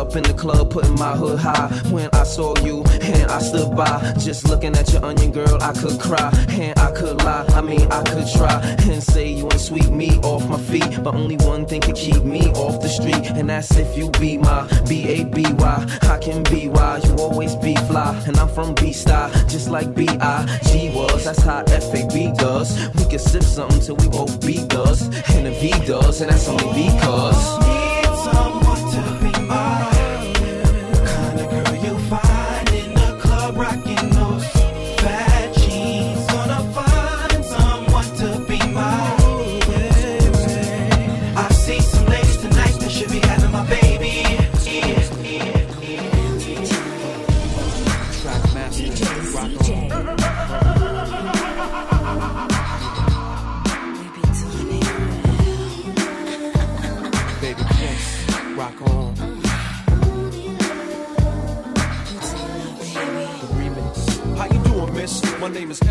up in the club putting my hood high when I saw you and I stood by just looking at your onion girl. I could cry and I could lie. I mean, I could try and say you ain't sweep me off my feet, but only one thing could keep me off the street, and that's if you be my B A B Y. I can be why you always be fly, and I'm from B style, just like B I G was. That's how F A B does. We can sip something till we both B does, and the V does, and that's only because.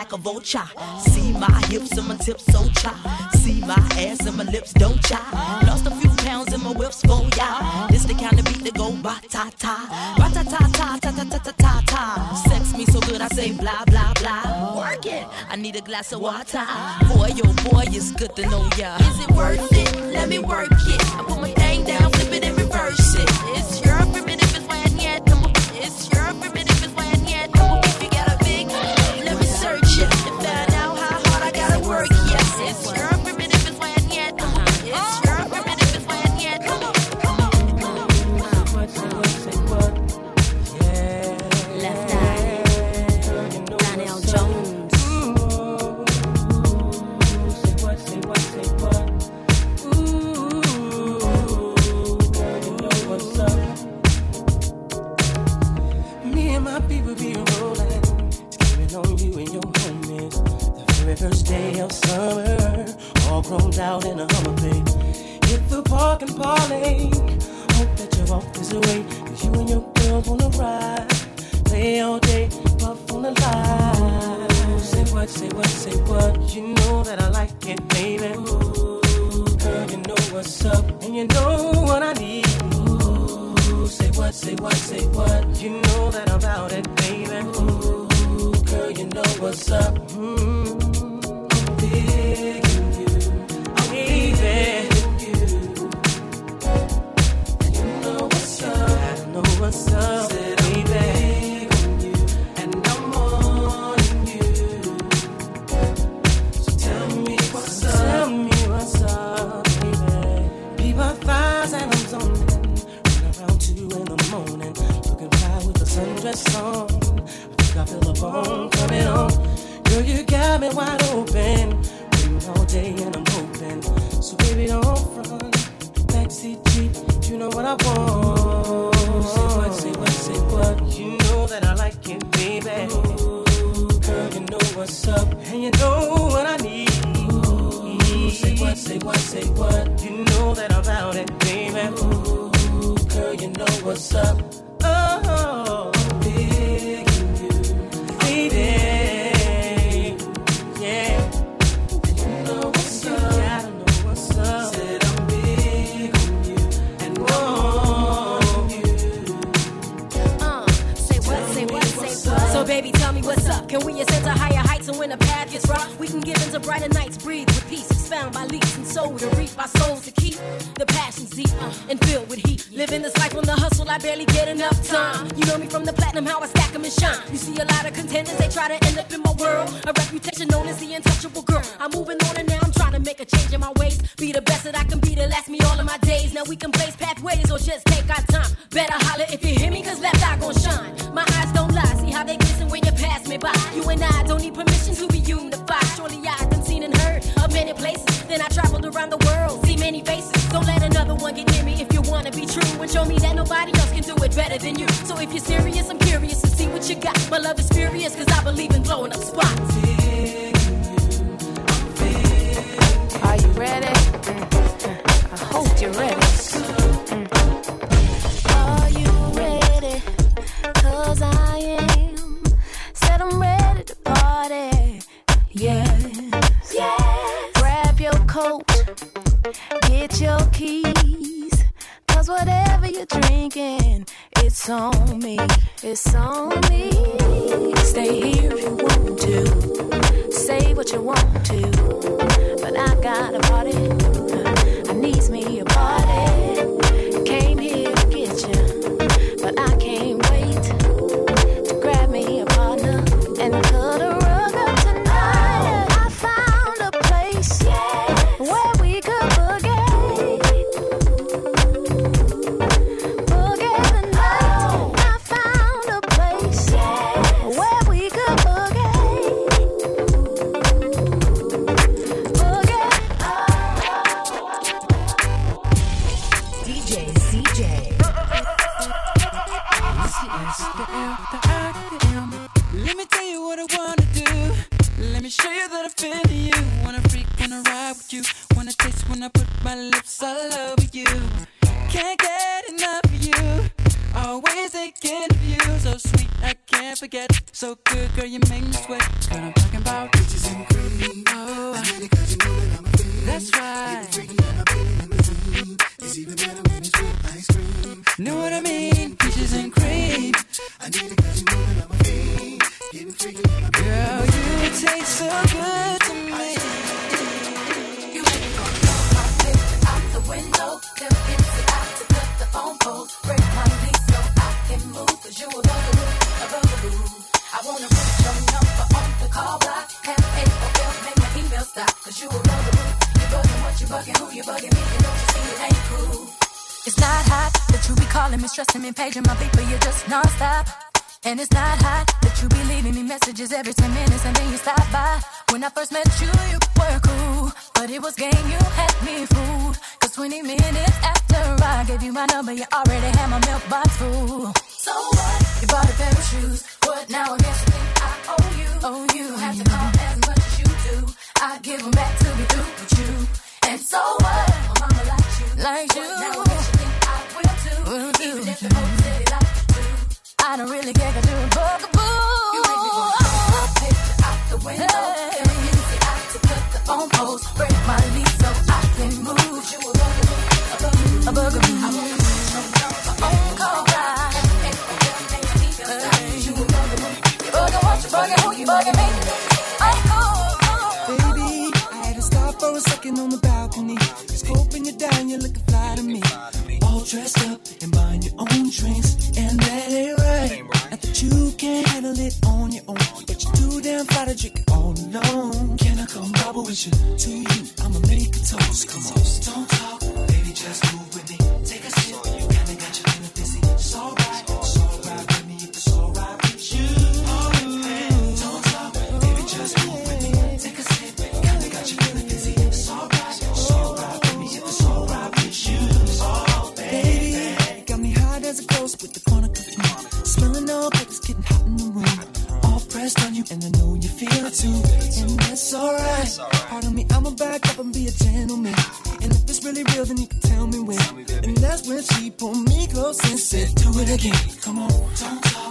like a vulture. See my hips and my tips so chop. See my ass and my lips don't chop. Lost a few pounds in my whips oh, for ya. This the kind of beat that go ba ta ta, ba ta ta ta ta ta ta ta ta ta. Sex me so good I say blah blah blah. Work it. I need a glass of water. Boy, yo, boy, it's good to know ya. Is it worth it? Let me work it. I put my it, baby. Ooh, girl, you know what's up, and you know what I need. Ooh, say what, say what, say what. You know that about it, baby. Ooh, girl, you know what's up. Mm-hmm. Digging you, I'm digging you. And you know what's up. I know what's up. Girl, you got me wide open. waiting all day and I'm open. So baby, don't front. Backseat Jeep, you know what I want. Say what, say what, say what. You know that I like it, baby. Ooh, girl, you know what's up, and you know what I need. Ooh, say what, say what, say what. You know that I'm out it, baby. Ooh, girl, you know what's up. The brighter nights breathe with peace, expound by leaps and soul to reap our souls to keep. The passion's deep uh, and filled with heat. Living this life on the hustle, I barely get enough time. You know me from the platinum, how I stack them and shine. You see a lot of contenders, they try to end up in my world. A reputation known as the untouchable girl. I'm moving on and now I'm trying to make a change in my ways. Be the best that I can be to last me all of my days. Now we can blaze pathways or just take our time. Better holler if you many places. Then I traveled around the world, see many faces. Don't let another one get near me if you wanna be true. And show me that nobody else can do it better than you. So if you're serious, I'm curious to see what you got. My love is furious, cause I believe in blowing up spots. Are you ready? I hope you're ready. It's not hot that you be calling me, stressing me, paging my but you're just non-stop. And it's not hot that you be leaving me messages every 10 minutes and then you stop by. When I first met you, you were cool. But it was game, you had me fooled. Cause 20 minutes after I gave you my number, you already had my mailbox full. So what? You bought a pair of shoes. What now? I guess you think I owe you. Oh, you have to call as much as you do. I give them back to be through with you. And so what? My mama likes you. Like you. Now I guess you think I will too. Will. Even if the folks I don't really care 'cause you're a bugaboo. You make me wanna throw my picture out the window. Hey. Easy out to cut the phone poles. Break my lease so I can move. You a bugaboo, a bugaboo, a bugaboo. I wanna put your number on call line. Hey, make me feel like you a bugaboo. You bugging what you bugging, who you bugging me? Ain't cool. Baby, I had to stop for a second on the balcony. Scoping you down, you're looking dressed up and buying your own drinks, and that ain't right. Not that you can't handle it on your own, but you're too damn fly to drink all alone. Can I come bubble with you? To you, I'ma make a toast. Come on, don't talk, baby, just move with me. Take a sip, you kinda got your feeling dizzy. It's alright ghost with the perfume. Smelling all like it's getting hot in the room. All pressed on you, and I know you feel it too. And that's alright. Pardon me, I'ma back up and be a gentleman. And if it's really real, then you can tell me when. And that's when she pulled me close and said, Do it again. Come on, don't talk,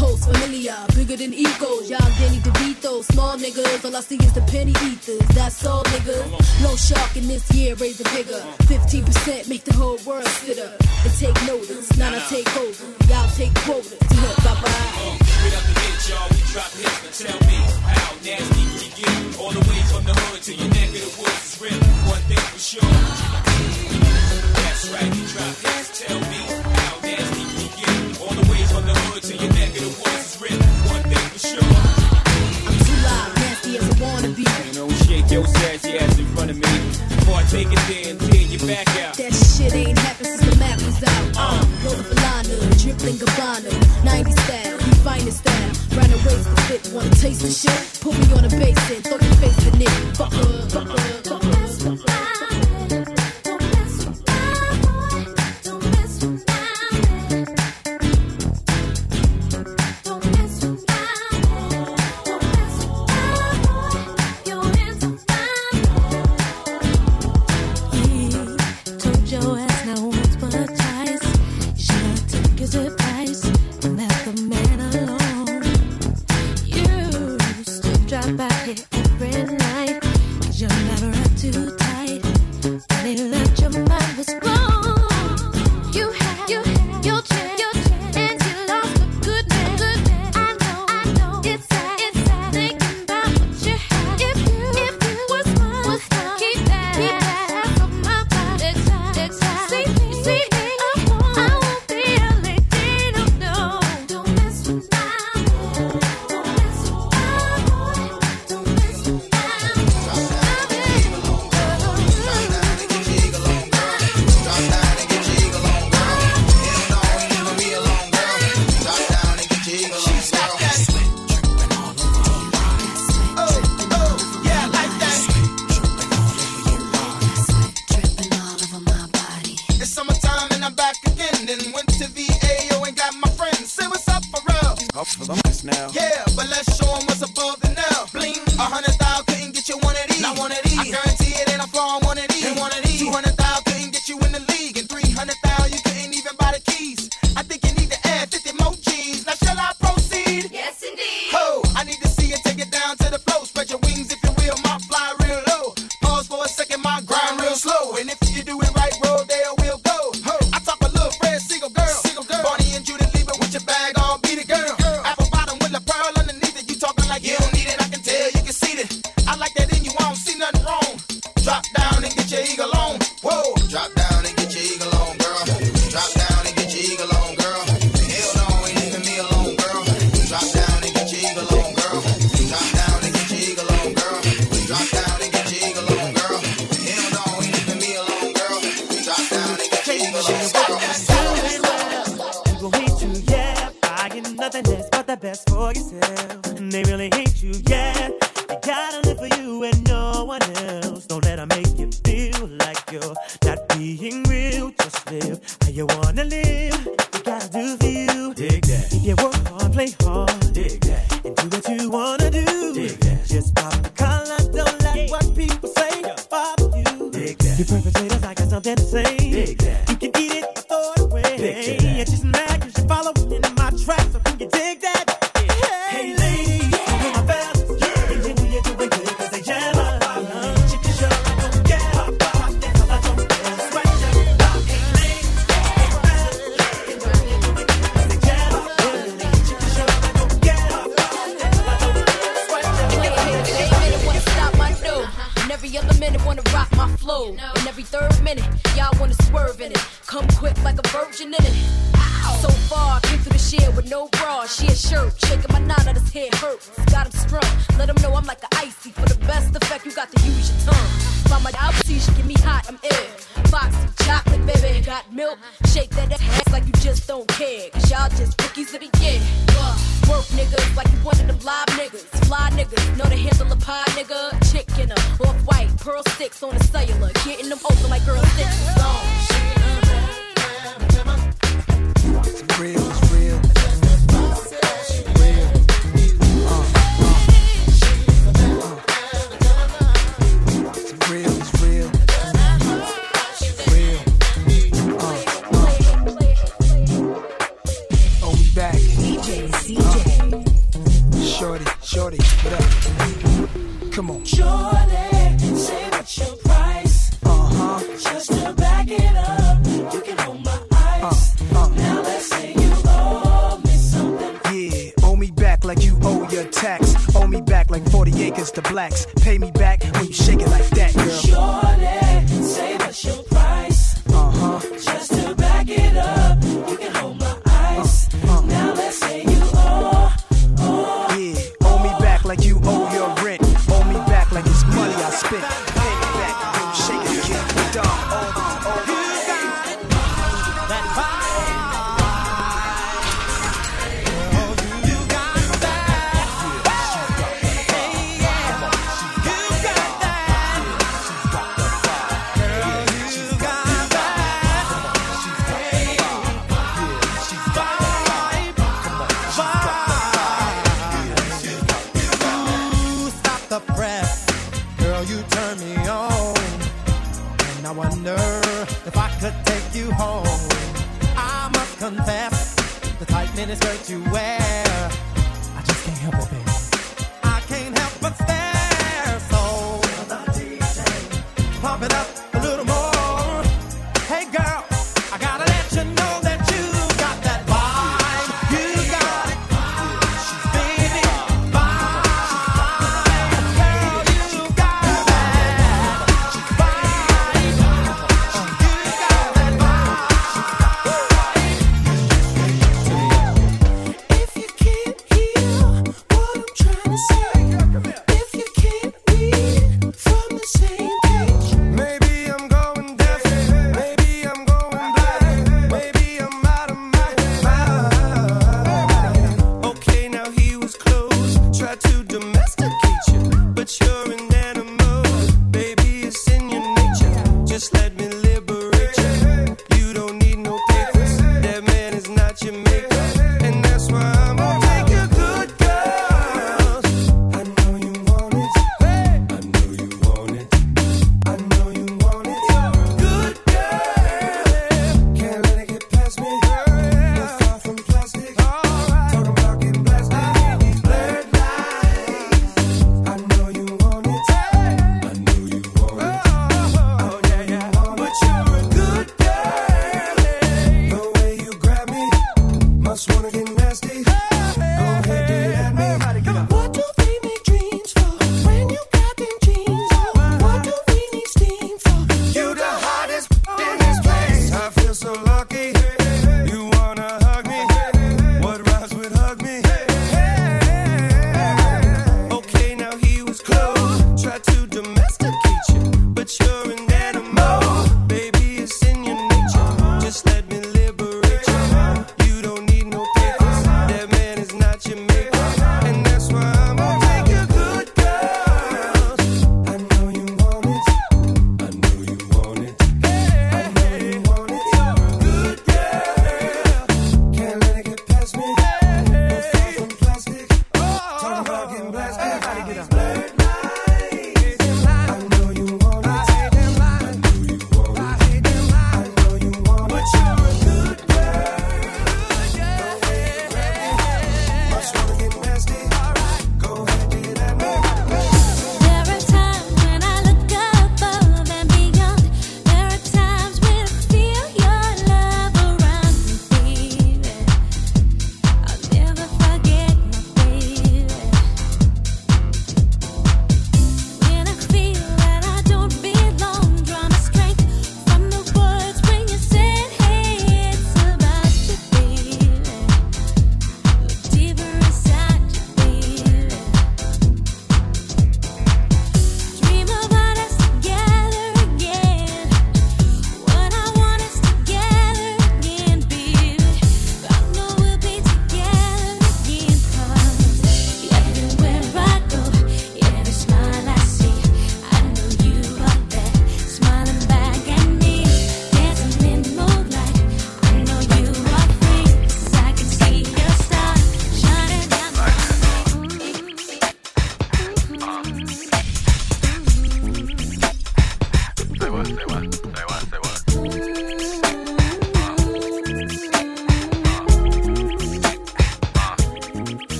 coast, familiar, bigger than egos. Y'all Danny DeVito, small niggas. All I see is the penny ethers. That's all niggas. No shark in this year, raise the bigger. 15% make the whole world sit up and take notice. Now I take over. Y'all take quotas. Bye bye. We out the bitch, y'all. We drop hits. Now tell me how nasty we get. All the way from the hood to your neck of the woods is ripped. One thing for sure. That's right, we drop hits. Tell me on the way from the hood to your. One thing for sure. I'm too loud, nasty as I wanna be. Shake your sassy ass in front of me. Before I take and tear back out. That shit ain't happened since the map was out. Uh. Gabbana, 90 style, finest style. Fit, wanna taste the shit. Put me on a bass throw face in it. Fuck her, fuck her, fuck her. Tight miniskirt you wear.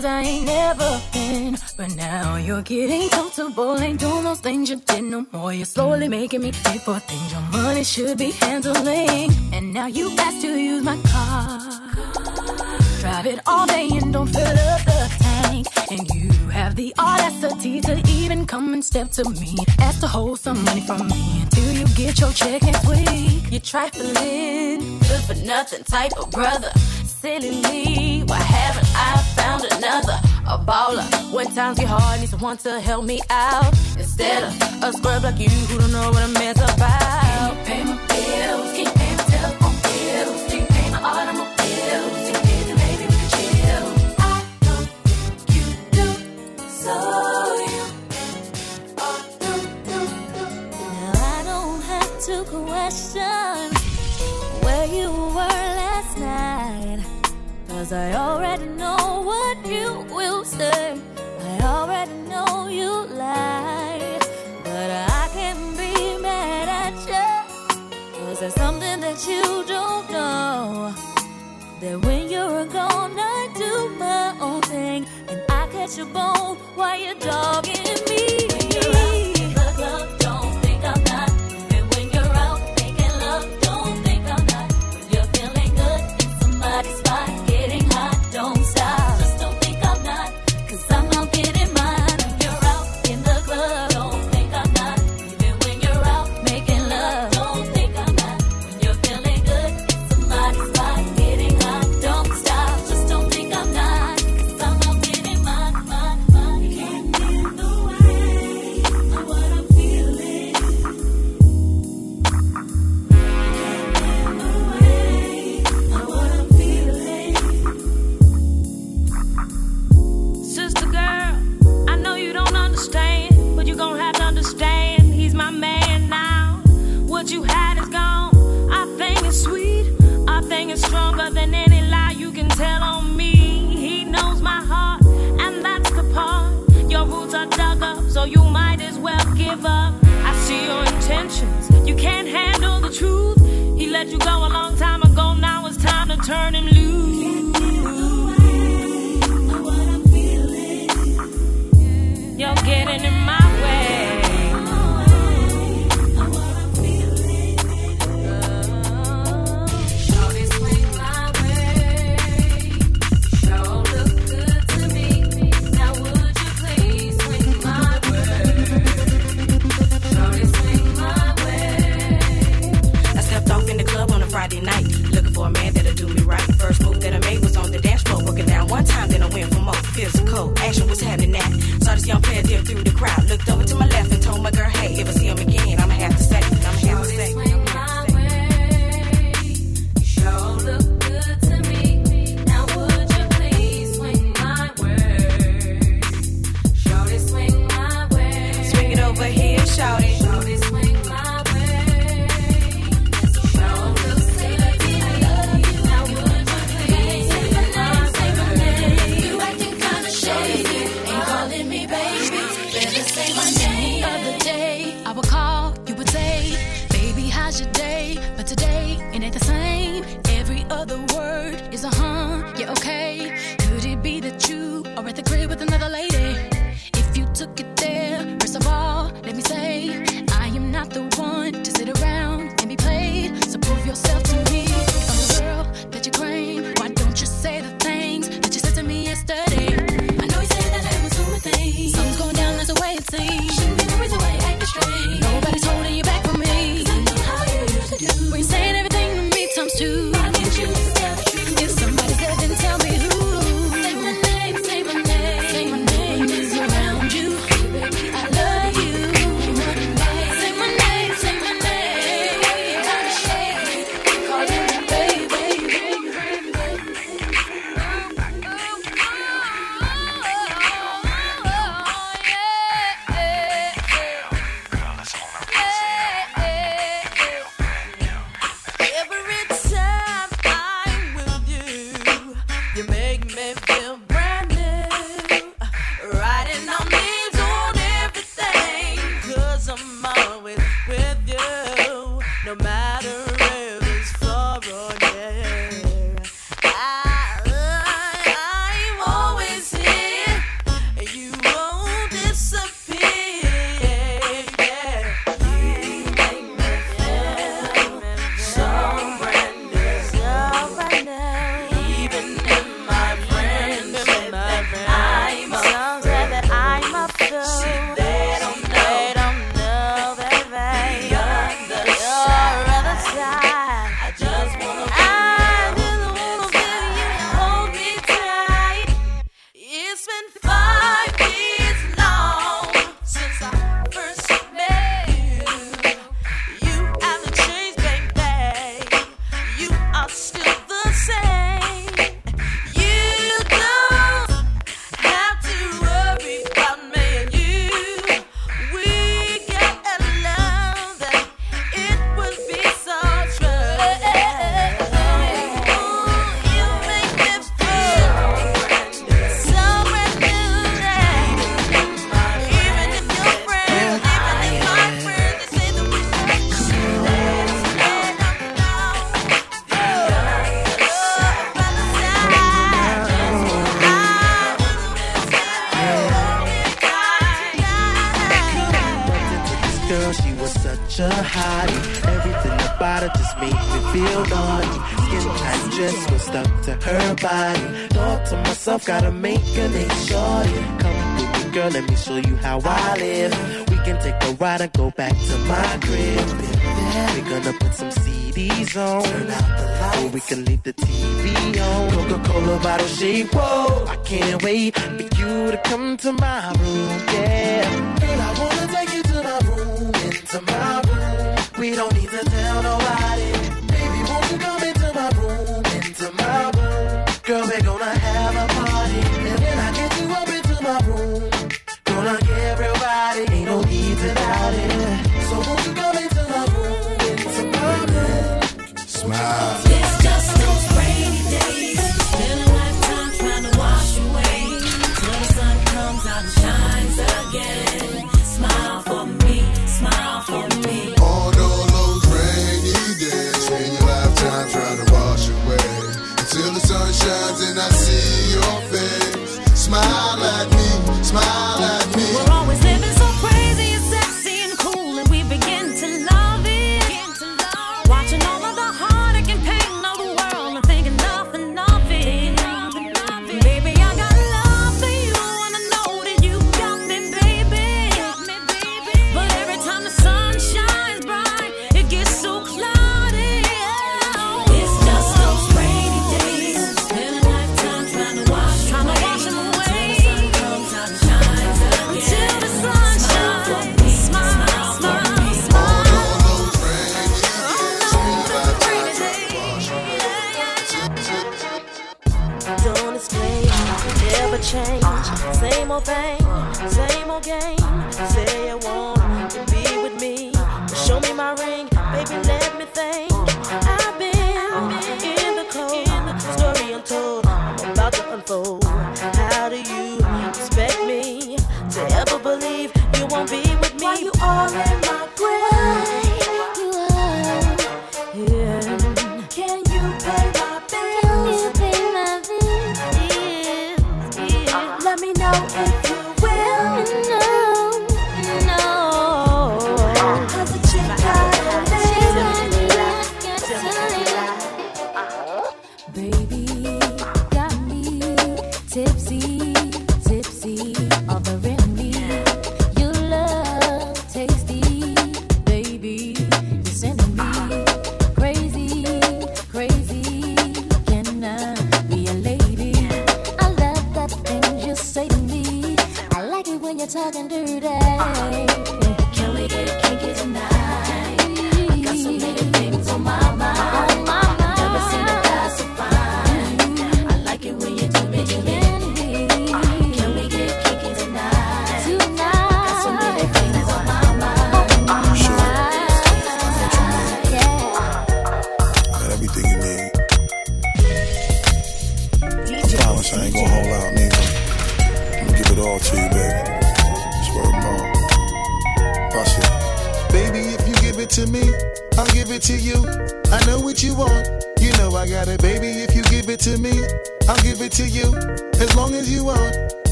places I ain't never been. But now you're getting comfortable, ain't doing those things you did no more. You're slowly making me pay for things your money should be handling. And now you ask to use my car. Drive it all day and don't fill up the tank. And you have the audacity to even come and step to me. Ask to hold some money from me until you get your check next week. You're trifling, good for nothing type of brother silly me? Why haven't I found another? A baller. When times get hard, need someone to help me out. Instead of a scrub like you who don't know what a man's about. Cause I already know what you will say. I already know you lie. But I can't be mad at you. Cause there's something that you don't know. That when you're gone, I do my own thing. And I catch a bone while you're dogging me. sure what's happening now. Saw this young pair dip through the crowd. Looked over to my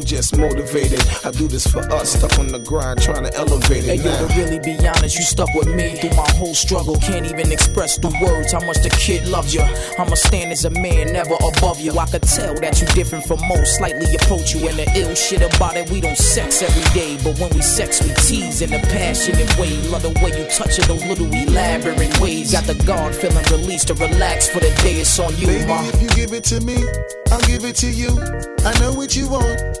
I'm just motivated. I do this for us, stuck on the grind, trying to elevate it. Hey, now. yo, to really be honest, you stuck with me through my whole struggle. Can't even express the words how much the kid loves you. I'ma stand as a man, never above you. I could tell that you different from most, slightly approach you. And the ill shit about it, we don't sex every day. But when we sex, we tease in a passionate way. Love the way you touch it, those little elaborate ways. Got the guard feeling released to relax for the day it's on you, Baby, ma. If you give it to me, I'll give it to you. I know what you want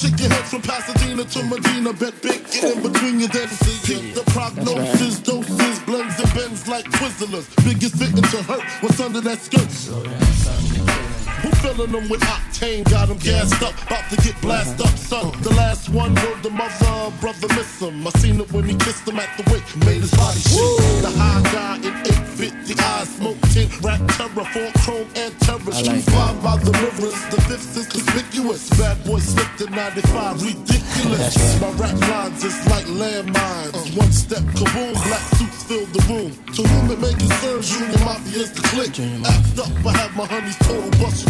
Chicken heads from Pasadena to Medina. Bet big, get in between your dents. Get the prognosis, doses, blends and bends like Twizzlers. Biggest fitting to hurt what's under that skirt. Who filling them with octane? Got them gassed up, about to get blasted up, son. The last one word the mother, brother miss him. I seen it when he kissed him at the wake, made his body shake. The high guy in 850 eyes, smoke tint, rap terror, full chrome and terror. Street fly by the rivers, the fifth is conspicuous. Bad boy slipped in 95, ridiculous. My rap lines is like landmines. One step, kaboom, black suits fill the room. To whom it may concern, Junior Mafia is the click. Act up, I have my honeys total busted.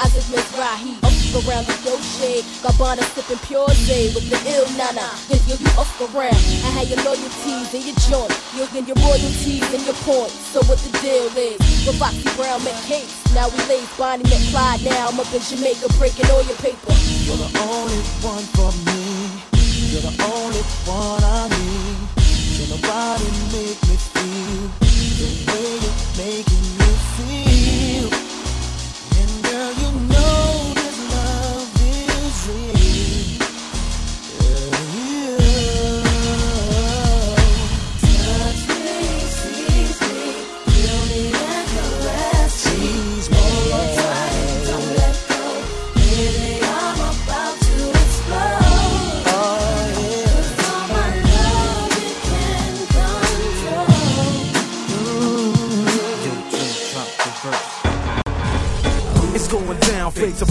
Bugatti, just Isaac Mizrahi. Up around the dough shade, Gabbana sipping pure J with the ill nana. Then you you up around. I had your loyalties and your joint, you and your royalties and your points. So what the deal is? With Foxy Brown met Case, now we lays Bonnie Clyde. Now I'm up in Jamaica breaking all your paper. You're the only one for me. You're the only one I need. Can nobody make me feel the way you're making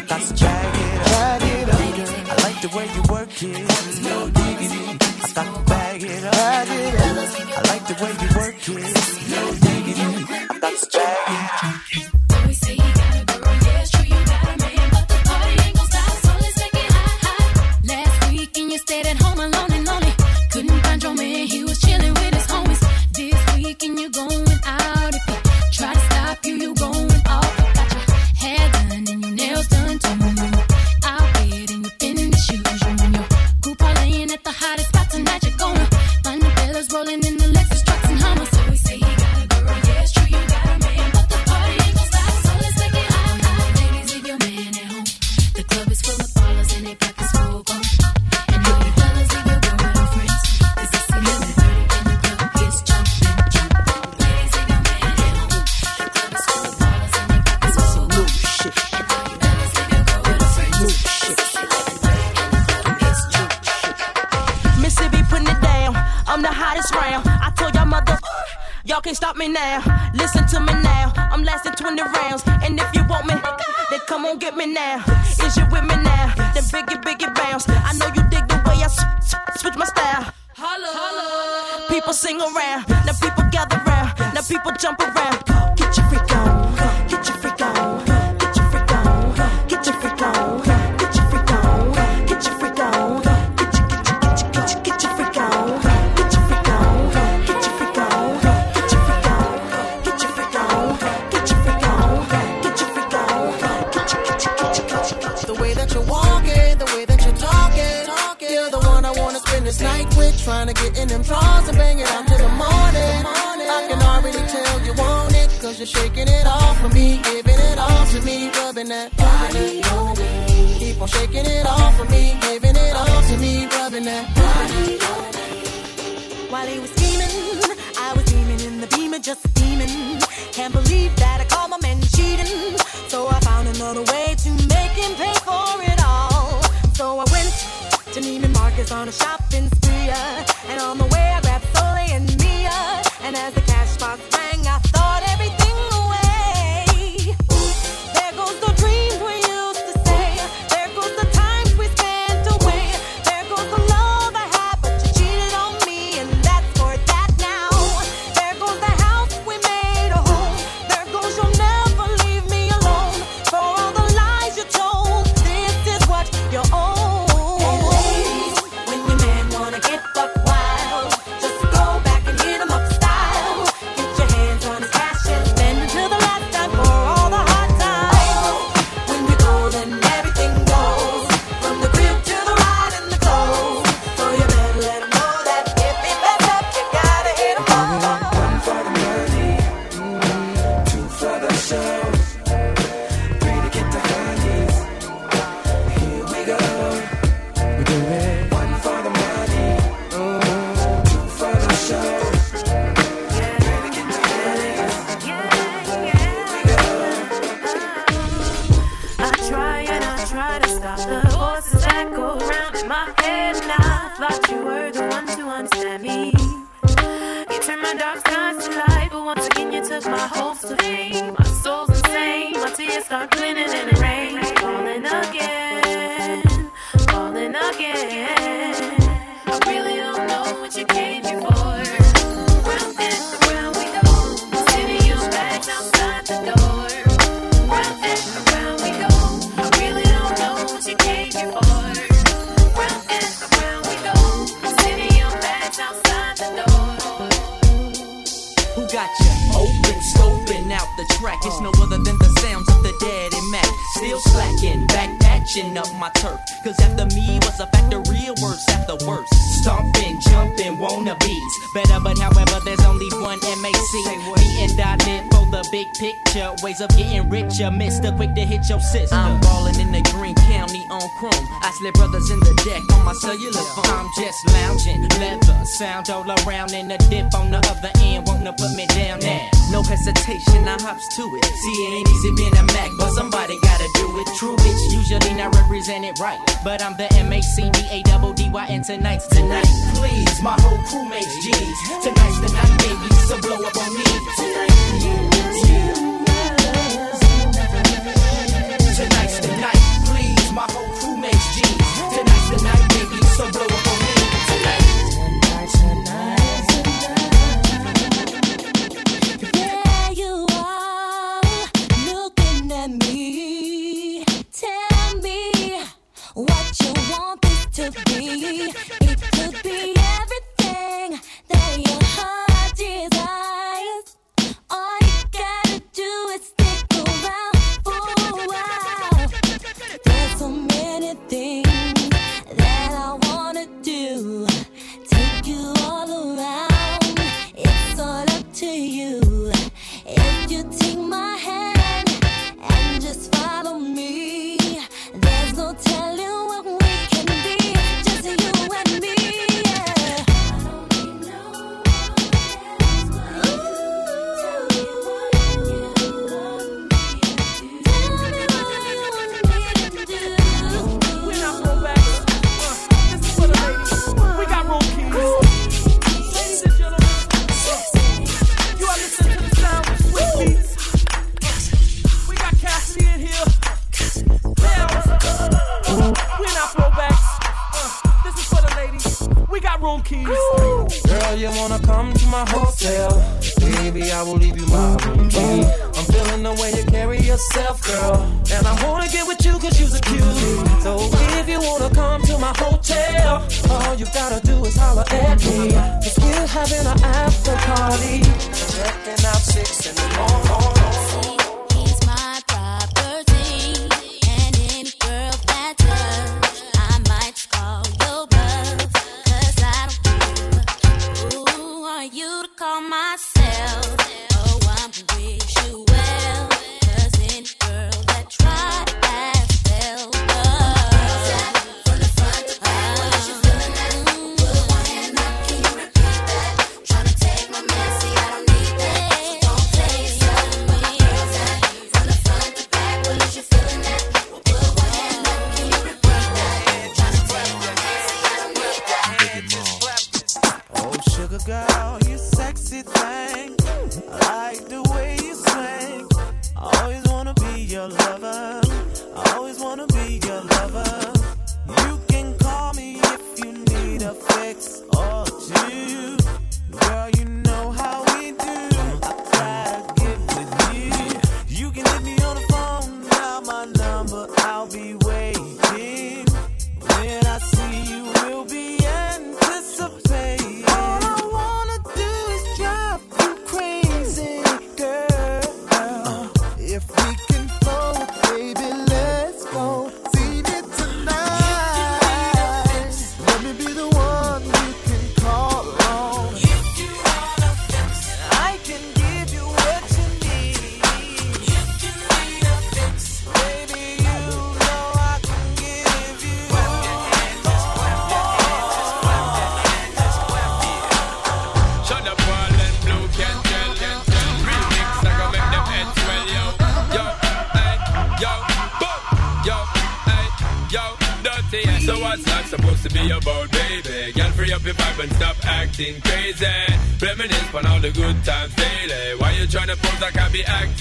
thought drag it up, drag it up. I like the way you work it, no diggity. I thought you bag it up, bag it up. I like the way you work it, no diggity. I thought drag it. up. this night quick, trying to get in them drawers and bang it out till the morning. I can already tell you want it, cause you're shaking it off for me, giving it all to me, rubbing that body on me. Keep on shaking it off for me, giving it all to me, rubbing that body on me. While he was on the shopping. ways of getting richer. Mister, quick to hit your sister. I'm ballin' in the green county on chrome. I slip brothers in the deck on my cellular phone. I'm just loungin'. leather, sound all around, and a dip on the other end. Wanna put me down now. No hesitation, I hops to it. See, it ain't easy being a Mac, but somebody gotta do it. True, bitch, usually not represented right. But I'm the M A C D A double D Y, and tonight's tonight. Please, my whole crew makes G's. Tonight's the night, baby, so blow up on me tonight. number, I'll be waiting. When I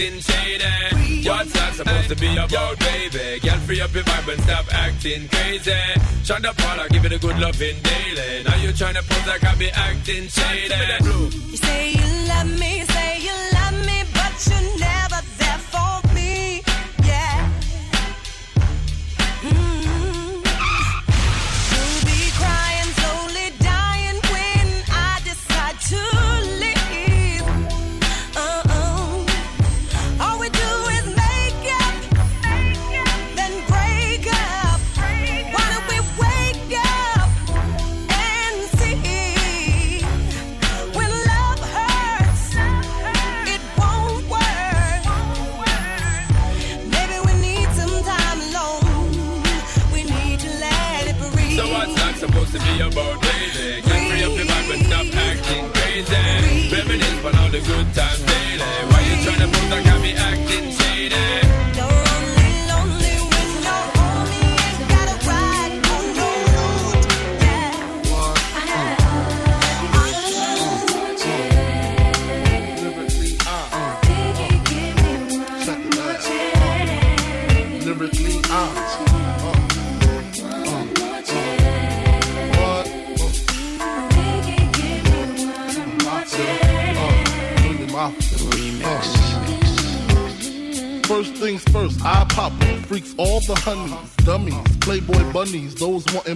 acting shady. What's that supposed to be about, baby? Girl, free up your vibe and stop acting crazy. Shonda Paula, give it a good loving daily. Now you trying to pose like I be acting shady. You say you love me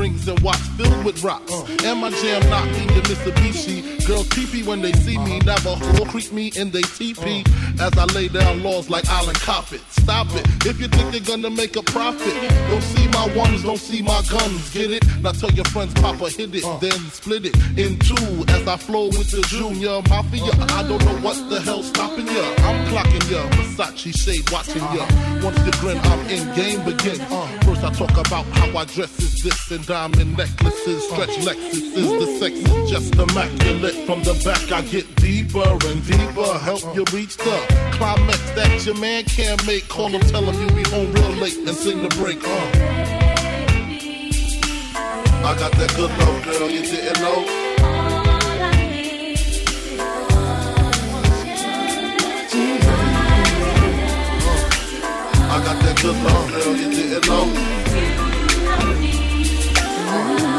rings and watch filled with rocks. And my jam not the Mitsubishi. Girl creepy when they see me, never will creep me in they teepee. As I lay down laws like Island it Stop it, if you think you're gonna make a profit. Don't see my ones, don't see my guns, get it? Now tell your friends, Papa hit it, then split it in two. As I flow with the junior mafia, I don't know what the hell's stopping ya. I'm clocking ya, Versace shade watching ya. Once you grin, I'm in game again. First I talk about how I dress is this and diamond necklaces, stretch Lexuses. The sex is just immaculate. From the back, I get deeper and deeper. Help you reach the climax that your man can't make. Call him, tell him you be home real late and sing the break. Uh. I got that good love, girl, you didn't know. I got that good love, girl, you didn't know. Oh.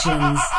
Sessions.